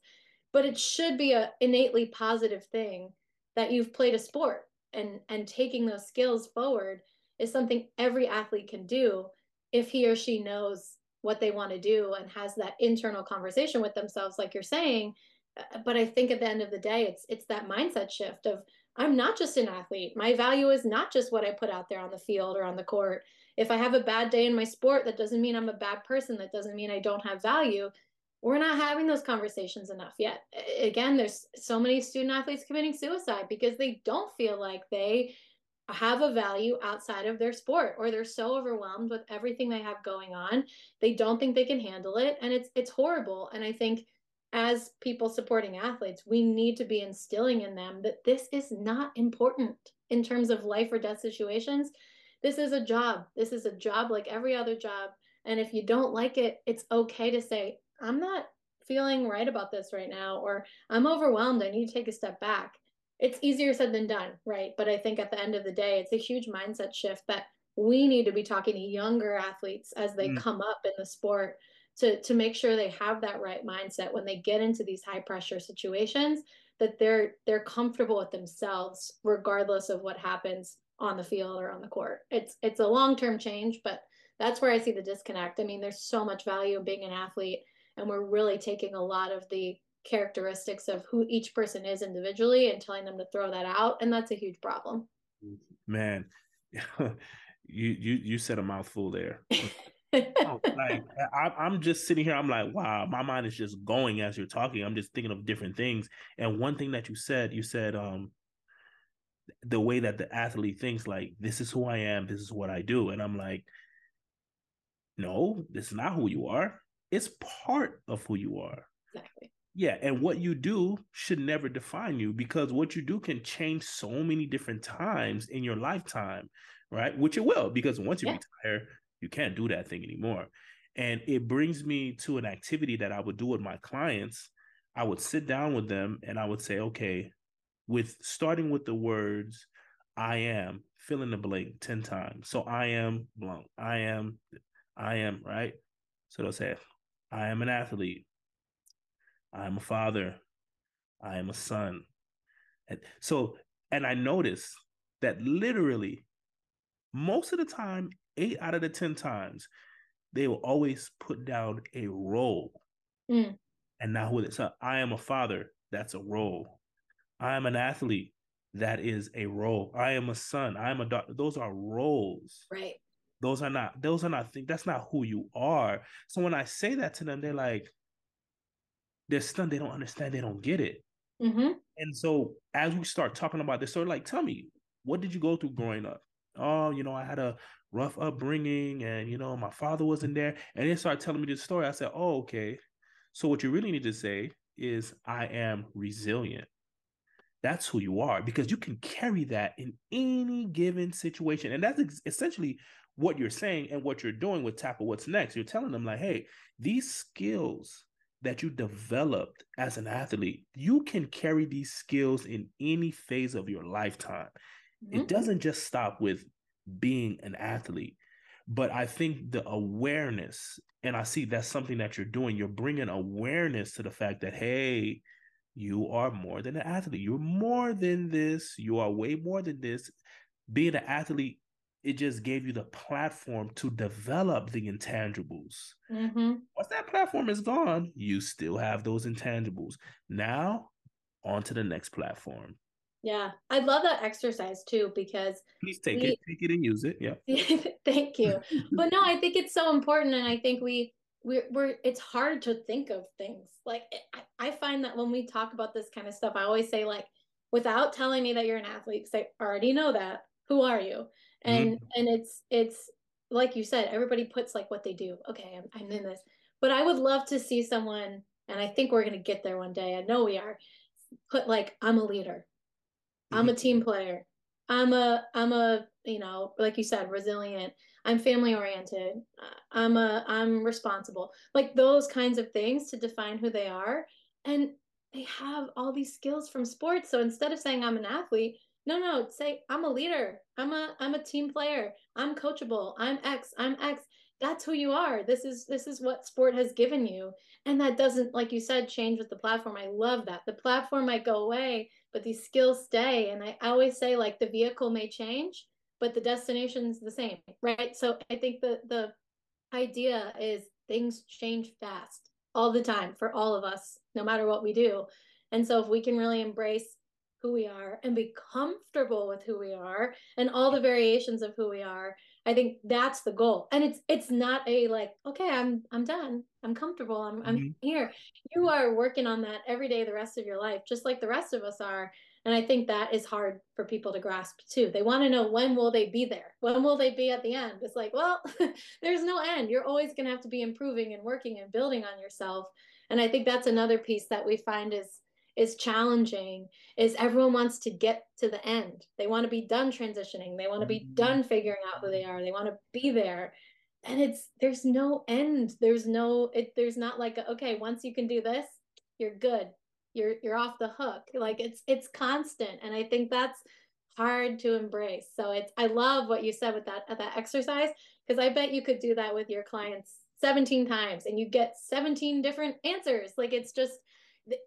but it should be a innately positive thing that you've played a sport and and taking those skills forward is something every athlete can do if he or she knows what they want to do and has that internal conversation with themselves like you're saying uh, but i think at the end of the day it's it's that mindset shift of i'm not just an athlete. My value is not just what i put out there on the field or on the court. If i have a bad day in my sport that doesn't mean i'm a bad person. That doesn't mean i don't have value. We're not having those conversations enough yet. Again there's so many student athletes committing suicide because they don't feel like they have a value outside of their sport or they're so overwhelmed with everything they have going on they don't think they can handle it and it's it's horrible. And i think as people supporting athletes we need to be instilling in them that this is not important in terms of life or death situations. This is a job. This is a job like every other job. And if you don't like it it's okay to say i'm not feeling right about this right now or i'm overwhelmed. I need to take a step back it's easier said than done, right? But I think at the end of the day, it's a huge mindset shift that we need to be talking to younger athletes as they mm. come up in the sport to to make sure they have that right mindset when they get into these high pressure situations that they're they're comfortable with themselves regardless of what happens on the field or on the court. It's it's a long-term change, but that's where I see the disconnect. I mean, there's so much value in being an athlete and we're really taking a lot of the characteristics of who each person is individually and telling them to throw that out and that's a huge problem. Man you you you said a mouthful there. Oh, like I, am just sitting here i'm like wow my mind is just going as you're talking. I'm just thinking of different things. And one thing that you said you said um the way that the athlete thinks like this is who i am this is what i do. And i'm like no this is not who you are. It's part of who you are. Exactly yeah, and what you do should never define you because what you do can change so many different times in your lifetime, right? Which it will because once you yeah. retire, You can't do that thing anymore. And it brings me to an activity that I would do with my clients. I would sit down with them and I would say, okay, with starting with the words, I am, fill in the blank 10 times. So I am blank. I am, I am, right? So they'll say, I am an athlete. I am a father. I am a son. And so, and I noticed that literally most of the time, eight out of the 10 times, they will always put down a role. Mm. And now with it, so I am a father, that's a role. I am an athlete, that is a role. I am a son, I am a daughter. Those are roles. Right. Those are not, those are not things, that's not who you are. So when I say that to them, they're like, they're stunned, they don't understand, they don't get it. Mm-hmm. And so as we start talking about this, sort of like, tell me, what did you go through growing up? Oh, you know, I had a rough upbringing and, you know, my father wasn't there. And they started telling me this story. I said, oh, okay. So what you really need to say is, I am resilient. That's who you are because you can carry that in any given situation. And that's ex- essentially what you're saying and what you're doing with Tackle What's Next. You're telling them, like, hey, these skills that you developed as an athlete, you can carry these skills in any phase of your lifetime. Mm-hmm. It doesn't just stop with being an athlete, but I think the awareness, and I see that's something that you're doing, you're bringing awareness to the fact that, hey, you are more than an athlete. You're more than this. You are way more than this. Being an athlete, it just gave you the platform to develop the intangibles. Mm-hmm. Once that platform is gone, you still have those intangibles. Now, on to the next platform. Yeah, I love that exercise too because please take we, it, take it and use it. Yeah. Thank you. but no, I think it's so important, and I think we we're, we're it's hard to think of things like I, I find that when we talk about this kind of stuff, I always say like, without telling me that you're an athlete, because I already know that. Who are you? And mm-hmm. and it's it's like you said, everybody puts like what they do. Okay, I'm I'm in this, but I would love to see someone, and I think we're gonna get there one day. I know we are. Put like I'm a leader I'm a team player. I'm a I'm a you know like you said resilient. I'm family oriented. I'm a I'm responsible. Like those kinds of things to define who they are and they have all these skills from sports. So instead of saying I'm an athlete, no no, say I'm a leader. I'm a I'm a team player. I'm coachable. I'm X. I'm X. That's who you are. This is this is what sport has given you. And that doesn't like you said change with the platform. I love that. The platform might go away but these skills stay. And I, always say like the vehicle may change, but the destination's the same, right? So I think the the idea is things change fast all the time for all of us, no matter what we do. And so if we can really embrace who we are and be comfortable with who we are and all the variations of who we are, I think that's the goal. And it's it's not a like, okay, I'm I'm done. I'm comfortable. I'm I'm mm-hmm. here. You are working on that every day the rest of your life, just like the rest of us are. And I think that is hard for people to grasp too. They want to know when will they be there? When will they be at the end? It's like, well, there's no end. You're always going to have to be improving and working and building on yourself. And I think that's another piece that we find is is challenging is everyone wants to get to the end. They want to be done transitioning. They want to be mm-hmm. done figuring out who they are. They want to be there. And it's there's no end. There's no it there's not like a, okay once you can do this you're good. You're you're off the hook. Like it's it's constant. And i think that's hard to embrace. So it's i love what you said with that that exercise because i bet you could do that with your clients 17 times and you get 17 different answers. Like it's just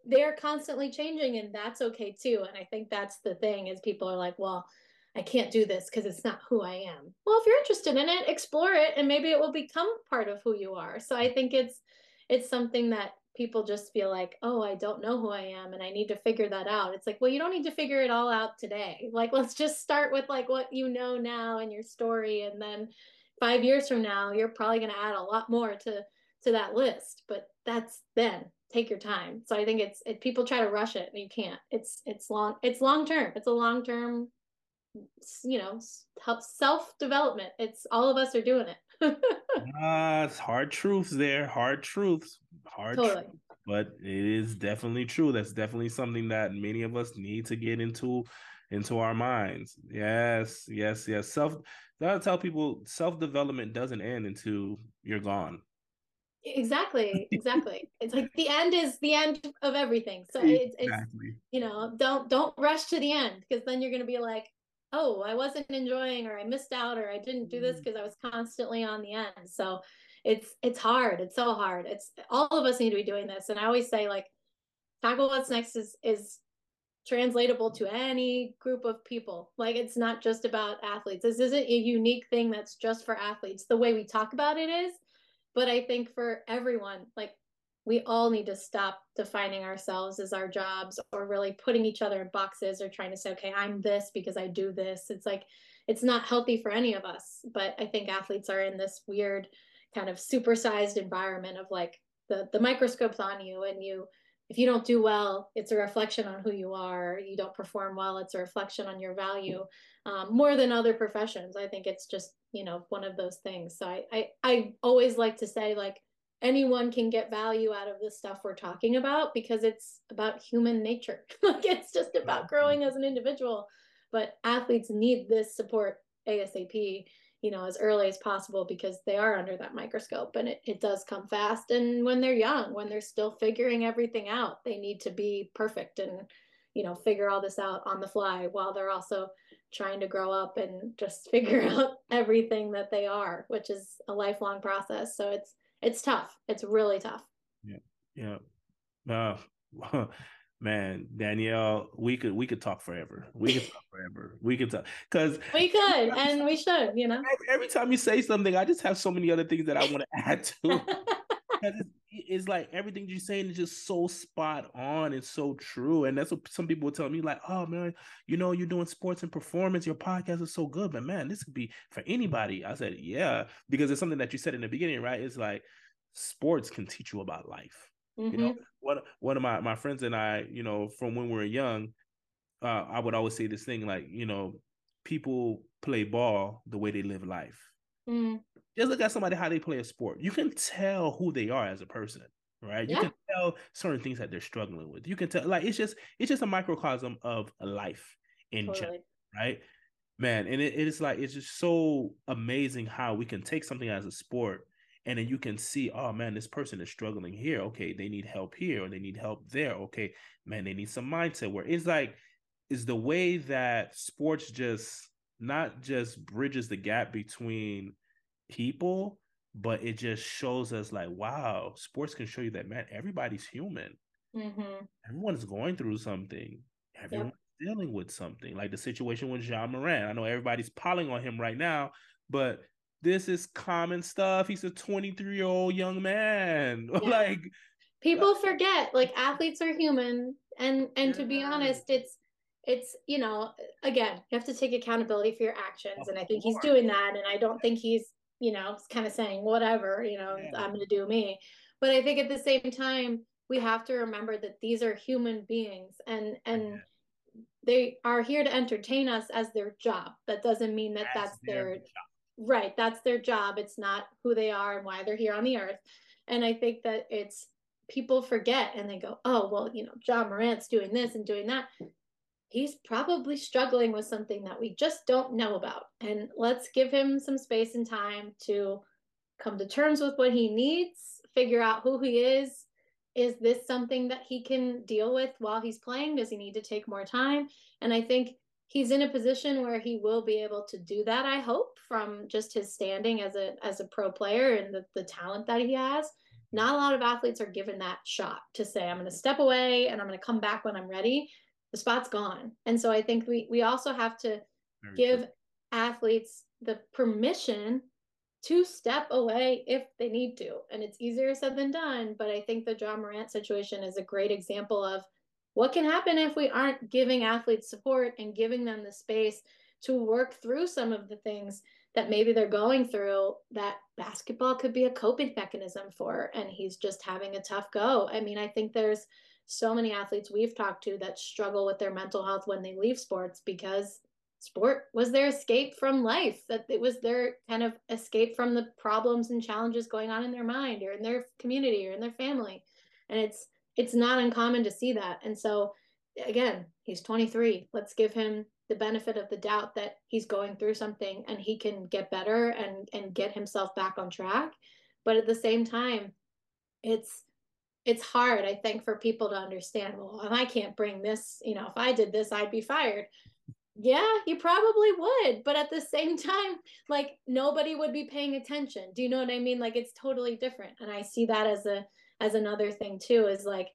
they're constantly changing and that's okay too and i think that's the thing is people are like well i can't do this because it's not who i am. Well if you're interested in it explore it and maybe it will become part of who you are. So i think it's it's something that people just feel like oh i don't know who i am and i need to figure that out. It's like well you don't need to figure it all out today. Like let's just start with like what you know now and your story and then five years from now you're probably going to add a lot more to to that list but that's then take your time so i think it's it, people try to rush it and you can't it's it's long it's long term it's a long term you know self development it's all of us are doing it uh it's hard truths there hard truths hard totally. truth, but it is definitely true that's definitely something that many of us need to get into into our minds. Yes, yes, yes. Self. Gotta tell people self development doesn't end until you're gone. Exactly, exactly. it's like the end is the end of everything. So it's, exactly. it's you know don't don't rush to the end because then you're gonna be like, oh, I wasn't enjoying or I missed out or I didn't do this because mm. I was constantly on the end. So it's it's hard. It's so hard. It's all of us need to be doing this. And I always say like tackle what's next is is translatable to any group of people. Like it's not just about athletes. This isn't a unique thing that's just for athletes. The way we talk about it is, but I think for everyone, like we all need to stop defining ourselves as our jobs or really putting each other in boxes or trying to say, okay, I'm this because I do this. It's like it's not healthy for any of us. But I think athletes are in this weird kind of supersized environment of like the the microscope's on you and you if you don't do well, it's a reflection on who you are. You don't perform well, it's a reflection on your value. Um, more than other professions, I think it's just you know one of those things. So I, I I always like to say like anyone can get value out of the stuff we're talking about because it's about human nature. like it's just about growing as an individual. But athletes need this support ASAP you know as early as possible because they are under that microscope and it, it does come fast and when they're young when they're still figuring everything out they need to be perfect and you know figure all this out on the fly while they're also trying to grow up and just figure out everything that they are which is a lifelong process so it's it's tough it's really tough yeah yeah uh, man, Danielle, we could we could talk forever. We could talk forever. We could talk because we could and we should. You know, every time you say something, I just have so many other things that I want to add to. It's, like everything you're saying is just so spot on and so true. And that's what some people tell me, like, oh man, you know, you're doing sports and performance, your podcast is so good, but man, this could be for anybody. I said, yeah, because it's something that you said in the beginning, right? It's like sports can teach you about life Mm-hmm. You know, mm-hmm. one one of my my friends and I, you know, from when we were young, uh, I would always say this thing like, you know, people play ball the way they live life. Mm. Just look at somebody how they play a sport. You can tell who they are as a person, right? Yeah. You can tell certain things that they're struggling with. You can tell, like it's just it's just a microcosm of life in totally. general, right? Man, and it, it is like it's just so amazing how we can take something as a sport and then you can see oh man this person is struggling here okay they need help here or they need help there okay man they need some mindset where it's like is the way that sports just not just bridges the gap between people but it just shows us like wow sports can show you that man everybody's human mm-hmm. everyone's going through something everyone's yep. dealing with something like the situation with Ja Morant. i know everybody's piling on him right now but this is common stuff. He's a 23 year old young man. Yeah. like people forget, like athletes are human, and and yeah. to be honest, it's it's you know again you have to take accountability for your actions, of and I think course. he's doing that, and I don't think he's you know it's kind of saying whatever you know yeah. I'm going to do me, but I think at the same time we have to remember that these are human beings, and and they are here to entertain us as their job. That doesn't mean that that's, that's their, their right that's their job. It's not who they are and why they're here on the earth. And i think that it's people forget and they go oh well you know Ja Morant's doing this and doing that he's probably struggling with something that we just don't know about. And let's give him some space and time to come to terms with what he needs figure out who he is. Is this something that he can deal with while he's playing? Does he need to take more time? And i think he's in a position where he will be able to do that i hope from just his standing as a as a pro player and the, the talent that he has. Not a lot of athletes are given that shot to say i'm going to step away and i'm going to come back when i'm ready the spot's gone. And so i think we we also have to Very give true. athletes the permission to step away if they need to. And it's easier said than done but i think the Ja Morant situation is a great example of what can happen if we aren't giving athletes support and giving them the space to work through some of the things that maybe they're going through that basketball could be a coping mechanism for. And he's just having a tough go. I mean i think there's so many athletes we've talked to that struggle with their mental health when they leave sports because sport was their escape from life that it was their kind of escape from the problems and challenges going on in their mind or in their community or in their family and it's it's not uncommon to see that. And so again, he's 23. Let's give him the benefit of the doubt that he's going through something and he can get better and and get himself back on track but at the same time it's it's hard i think for people to understand well if i can't bring this you know if i did this i'd be fired. Yeah you probably would but at the same time like nobody would be paying attention. Do you know what i mean? Like it's totally different and i see that as a as another thing too is like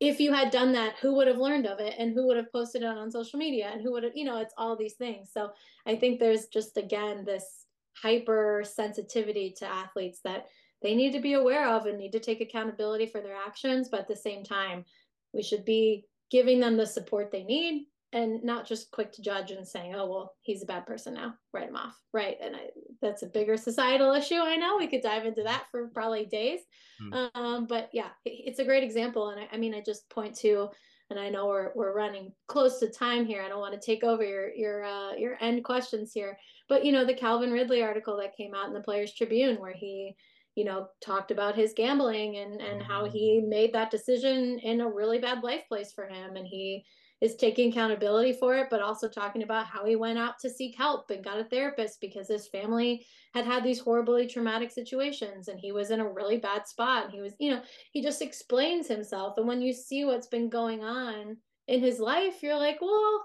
if you had done that who would have learned of it and who would have posted it on social media and who would have you know it's all these things. So i think there's just again this hyper sensitivity to athletes that they need to be aware of and need to take accountability for their actions but at the same time we should be giving them the support they need and not just quick to judge and saying, "Oh, well, he's a bad person now, write him off." Right, and I, that's a bigger societal issue. I know we could dive into that for probably days, mm. um, but yeah, it's a great example. And I, I, mean, I just point to, and I know we're we're running close to time here. I don't want to take over your your uh, your end questions here, but you know, the Calvin Ridley article that came out in the Players Tribune where he you know talked about his gambling and and how he mm. made that decision in a really bad life place for him and he is taking accountability for it, but also talking about how he went out to seek help and got a therapist because his family had had these horribly traumatic situations and he was in a really bad spot. He was, you know, he just explains himself. And when you see what's been going on in his life, you're like, well,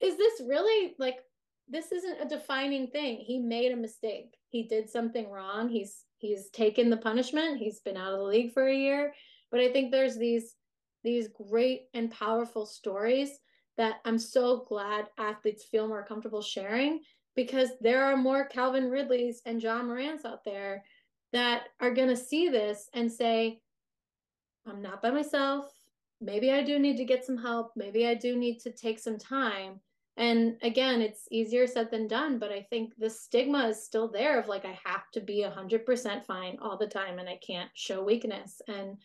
is this really like, this isn't a defining thing. He made a mistake. He did something wrong. He's, he's taken the punishment. He's been out of the league for a year. But I think there's these these great and powerful stories that I'm so glad athletes feel more comfortable sharing because there are more Calvin Ridleys and Ja Morants out there that are going to see this and say, I'm not by myself. Maybe I do need to get some help. Maybe I do need to take some time. And again, it's easier said than done, but I think the stigma is still there of like, I have to be 100% fine all the time and I can't show weakness. And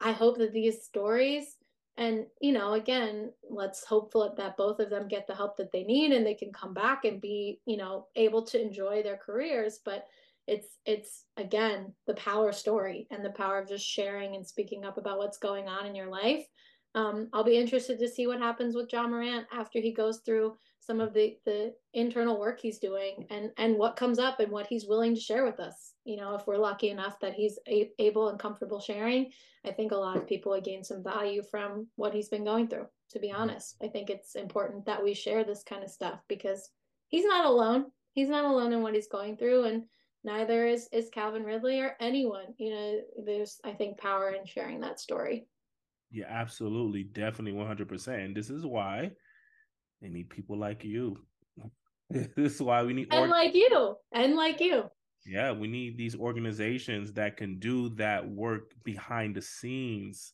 I hope that these stories and you know again let's hopeful that both of them get the help that they need and they can come back and be you know able to enjoy their careers but it's it's again the power story and the power of just sharing and speaking up about what's going on in your life um, I'll be interested to see what happens with Ja Morant after he goes through some of the the internal work he's doing and and what comes up and what he's willing to share with us. You know, if we're lucky enough that he's a, able and comfortable sharing, I think a lot of people would gain some value from what he's been going through. To be honest, I think it's important that we share this kind of stuff because he's not alone. He's not alone in what he's going through, and neither is is Calvin Ridley or anyone. You know, there's I think power in sharing that story. Yeah, absolutely. Definitely 100%. And this is why they need people like you. this is why we need. And like you. And like you. Yeah, we need these organizations that can do that work behind the scenes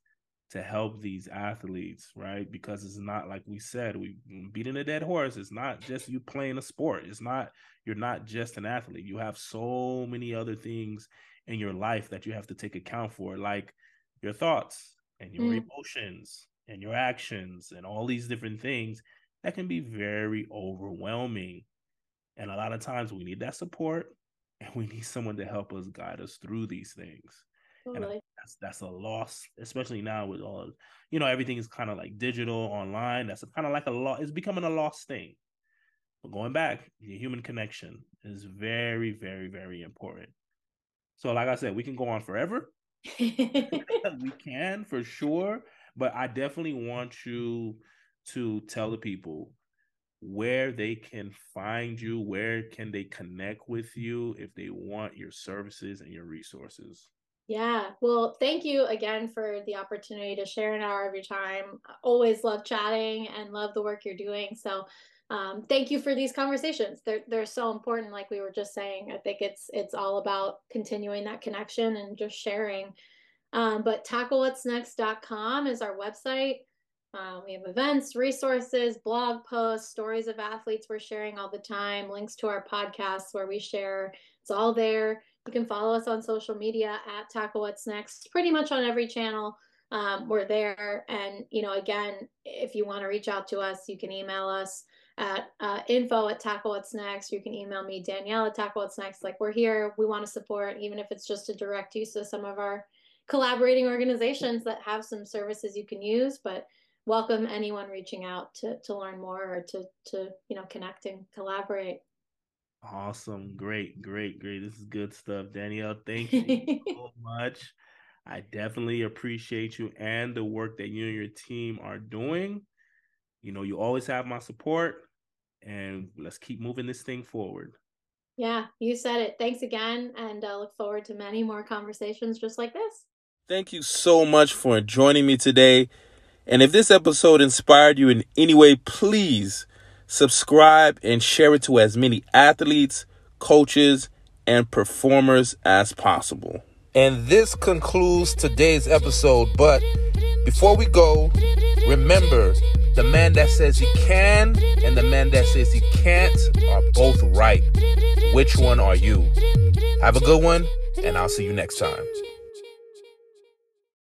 to help these athletes, right? Because it's not like we said, we beating a dead horse. It's not just you playing a sport. It's not you're not just an athlete. You have so many other things in your life that you have to take account for, like your thoughts, and your mm. emotions and your actions and all these different things that can be very overwhelming. And a lot of times we need that support and we need someone to help us guide us through these things. Totally. And that's that's a loss, especially now with all you know, everything is kind of like digital online. That's kind of like a lot. It's becoming a lost thing. But going back, the human connection is very, very, very important. So, like I said, we can go on forever, we can for sure, but I definitely want you to tell the people where they can find you, where can they connect with you if they want your services and your resources. Yeah. Well, thank you again for the opportunity to share an hour of your time. always love chatting and love the work you're doing. So um, thank you for these conversations. They're they're so important. Like we were just saying, I think it's it's all about continuing that connection and just sharing. Um, but tacklewhatsnext.com is our website. Um, we have events, resources, blog posts, stories of athletes we're sharing all the time, links to our podcasts where we share. It's all there. You can follow us on social media at Tackle What's Next, pretty much on every channel. Um, we're there. And, you know, again, if you want to reach out to us, you can email us at uh, info at tackle what's next you can email me danielle at tackle what's next like we're here we want to support even if it's just a direct use of some of our collaborating organizations that have some services you can use but welcome anyone reaching out to to learn more or to to you know connect and collaborate. Awesome. Great, great, great. This is good stuff. Danielle, thank you so much. I definitely appreciate you and the work that you and your team are doing. You know, you always have my support, and let's keep moving this thing forward. Yeah, you said it. Thanks again, and uh, look forward to many more conversations just like this. Thank you so much for joining me today. And if this episode inspired you in any way, please subscribe and share it to as many athletes, coaches, and performers as possible. And this concludes today's episode. But before we go, remember the man that says he can and the man that says he can't are both right. Which one are you? Have a good one, and I'll see you next time.